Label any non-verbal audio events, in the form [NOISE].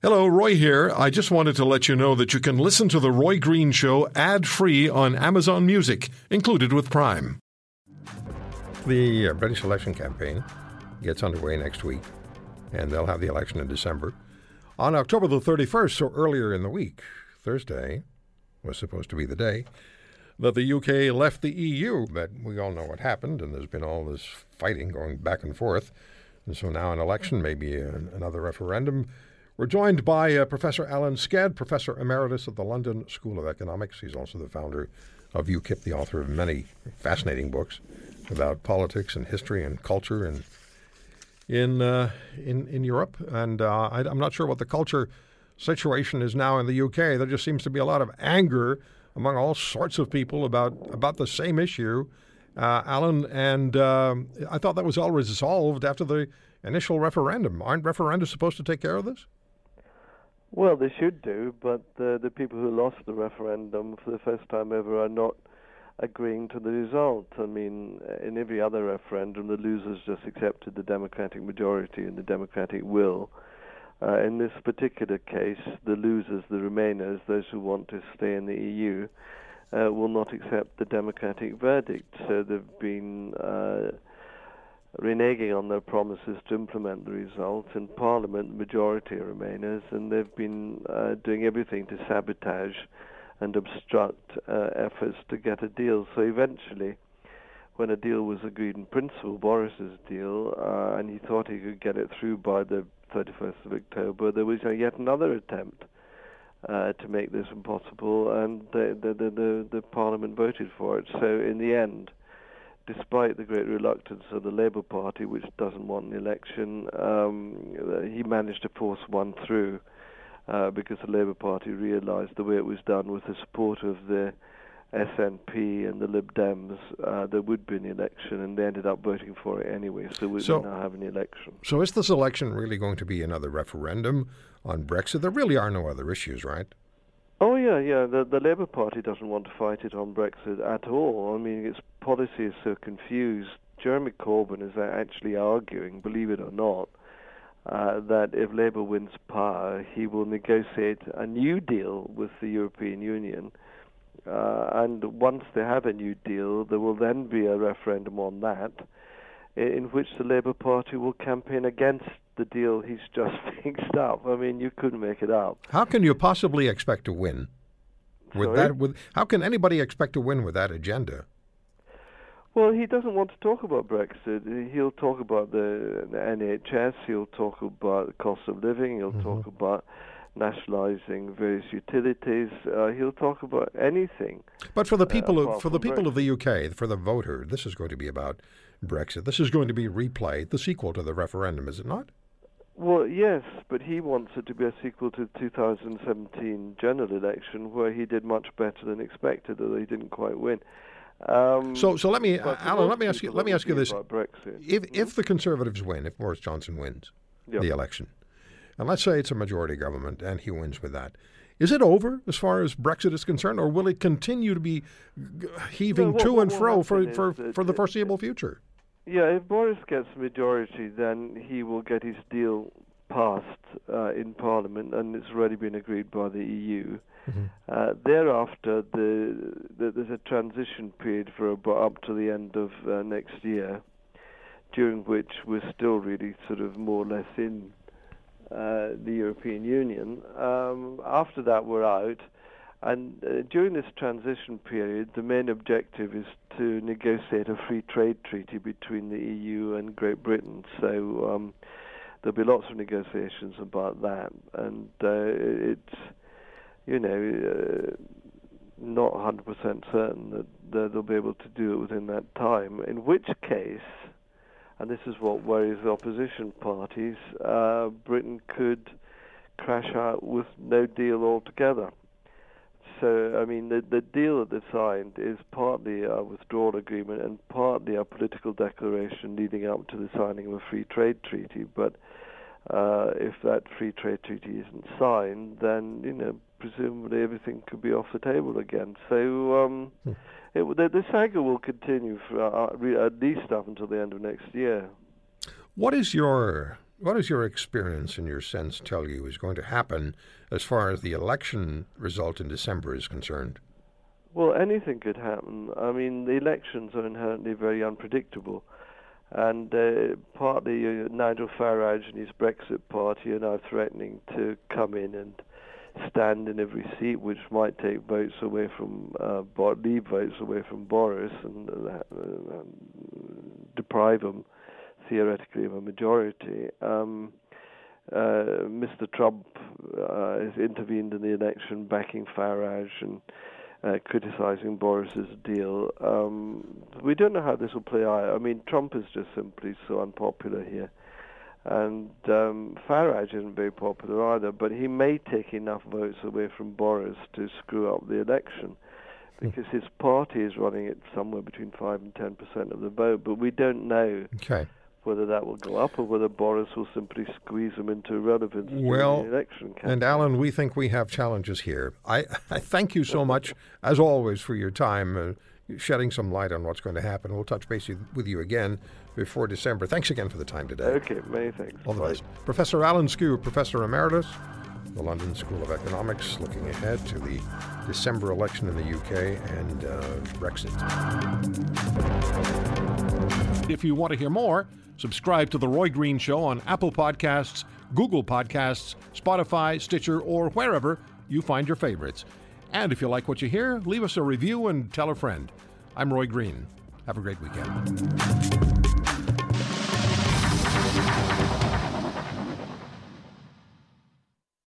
Hello, Roy here. I just wanted to let you know that you can listen to The Roy Green Show ad free on Amazon Music, included with Prime. The uh, British election campaign gets underway next week, and they'll have the election in December. On October the 31st, so earlier in the week, Thursday was supposed to be the day that the UK left the EU, but we all know what happened, and there's been all this fighting going back and forth. And so now an election, maybe another referendum. We're joined by uh, Professor Alan Sked, Professor Emeritus at the London School of Economics. He's also the founder of UKIP, the author of many fascinating books about politics and history and culture and in uh, in in Europe. And uh, I, am not sure what the culture situation is now in the UK. There just seems to be a lot of anger among all sorts of people about about the same issue, uh, Alan. And um, I thought that was all resolved after the initial referendum. Aren't referenda supposed to take care of this? Well, they should do, but the the people who lost the referendum for the first time ever are not agreeing to the result. I mean, in every other referendum, the losers just accepted the Democratic majority and the Democratic will. Uh, in this particular case, the losers, the Remainers, those who want to stay in the EU, uh, will not accept the Democratic verdict. So they've been uh, reneging on their promises to implement the results. In Parliament, the majority are Remainers, and they've been uh, doing everything to sabotage and obstruct uh, efforts to get a deal. So eventually, when a deal was agreed in principle, Boris's deal, uh, and he thought he could get it through by the 31st of October, there was yet another attempt uh, to make this impossible, and the, the, the, the Parliament voted for it. So in the end, despite the great reluctance of the Labour Party, which doesn't want an election, um, he managed to force one through uh, because the Labour Party realised the way it was done with the support of the SNP and the Lib Dems, uh, there would be an election, and they ended up voting for it anyway. So we so, now have an election. So is this election really going to be another referendum on Brexit? There really are no other issues, right? Oh yeah, yeah. The the Labour Party doesn't want to fight it on Brexit at all. I mean, its policy is so confused. Jeremy Corbyn is actually arguing, believe it or not, uh, that if Labour wins power, he will negotiate a new deal with the European Union. Uh, and once they have a new deal, there will then be a referendum on that, in which the Labour Party will campaign against the deal he's just [LAUGHS] fixed up. I mean, you couldn't make it up. How can you possibly expect to win with Sorry? that? With how can anybody expect to win with that agenda? Well, he doesn't want to talk about Brexit. He'll talk about the, NHS. He'll talk about the cost of living. He'll mm-hmm. talk about nationalising various utilities. Uh, he'll talk about anything. But for the people, uh, for the people Brexit. of the UK, for the voter, this is going to be about Brexit. This is going to be replayed, the sequel to the referendum, is it not? Well, yes, but he wants it to be a sequel to the 2017 general election, where he did much better than expected, although he didn't quite win. Um, so, so let me, Alan, let me ask you, let me ask you this: Brexit. If mm-hmm. if the Conservatives win, if Boris Johnson wins yep. the election, and let's say it's a majority government and he wins with that, is it over as far as Brexit is concerned, or will it continue to be heaving to what, and fro for, for, for the foreseeable future? Yeah, if Boris gets a majority, then he will get his deal passed uh, in Parliament, and it's already been agreed by the EU. Mm-hmm. Uh, thereafter, the, the, there's a transition period for about up to the end of uh, next year, during which we're still really sort of more or less in uh, the European Union. Um, after that, we're out. And uh, during this transition period, the main objective is to negotiate a free trade treaty between the EU and Great Britain. So um, there'll be lots of negotiations about that, and uh, it's you know uh, not 100% certain that, that they'll be able to do it within that time. In which case, and this is what worries the opposition parties, uh, Britain could crash out with no deal altogether. So, I mean, the, the deal that they signed is partly a withdrawal agreement and partly a political declaration leading up to the signing of a free trade treaty. But uh, if that free trade treaty isn't signed, then, you know, presumably everything could be off the table again. So, um, hmm. it, the, the, saga will continue for uh, at least up until the end of next year. What is your what does your experience and your sense tell you is going to happen as far as the election result in December is concerned? Well, anything could happen. I mean, the elections are inherently very unpredictable. And uh, partly uh, Nigel Farage and his Brexit party are now threatening to come in and stand in every seat, which might take votes away from, uh, leave votes away from Boris and uh, deprive him theoretically of a majority. Um, uh, Mr. Trump uh, has intervened in the election, backing Farage and uh, criticizing Boris's deal. Um, we don't know how this will play out. I mean, Trump is just simply so unpopular here. And um, Farage isn't very popular either, but he may take enough votes away from Boris to screw up the election hmm. because his party is running at somewhere between 5 and 10% of the vote, but we don't know. Okay whether that will go up or whether Boris will simply squeeze them into relevance well, in the election campaign. And Alan, we think we have challenges here. I, [LAUGHS] I thank you so much, as always, for your time. Uh, shedding some light on what's going to happen. We'll touch base with you again before December. Thanks again for the time today. Okay, many thanks. All the best. Professor Alan Sked, Professor Emeritus, the London School of Economics, looking ahead to the December election in the UK and uh, Brexit. If you want to hear more, subscribe to The Roy Green Show on Apple Podcasts, Google Podcasts, Spotify, Stitcher, or wherever you find your favorites. And if you like what you hear, leave us a review and tell a friend. I'm Roy Green. Have a great weekend.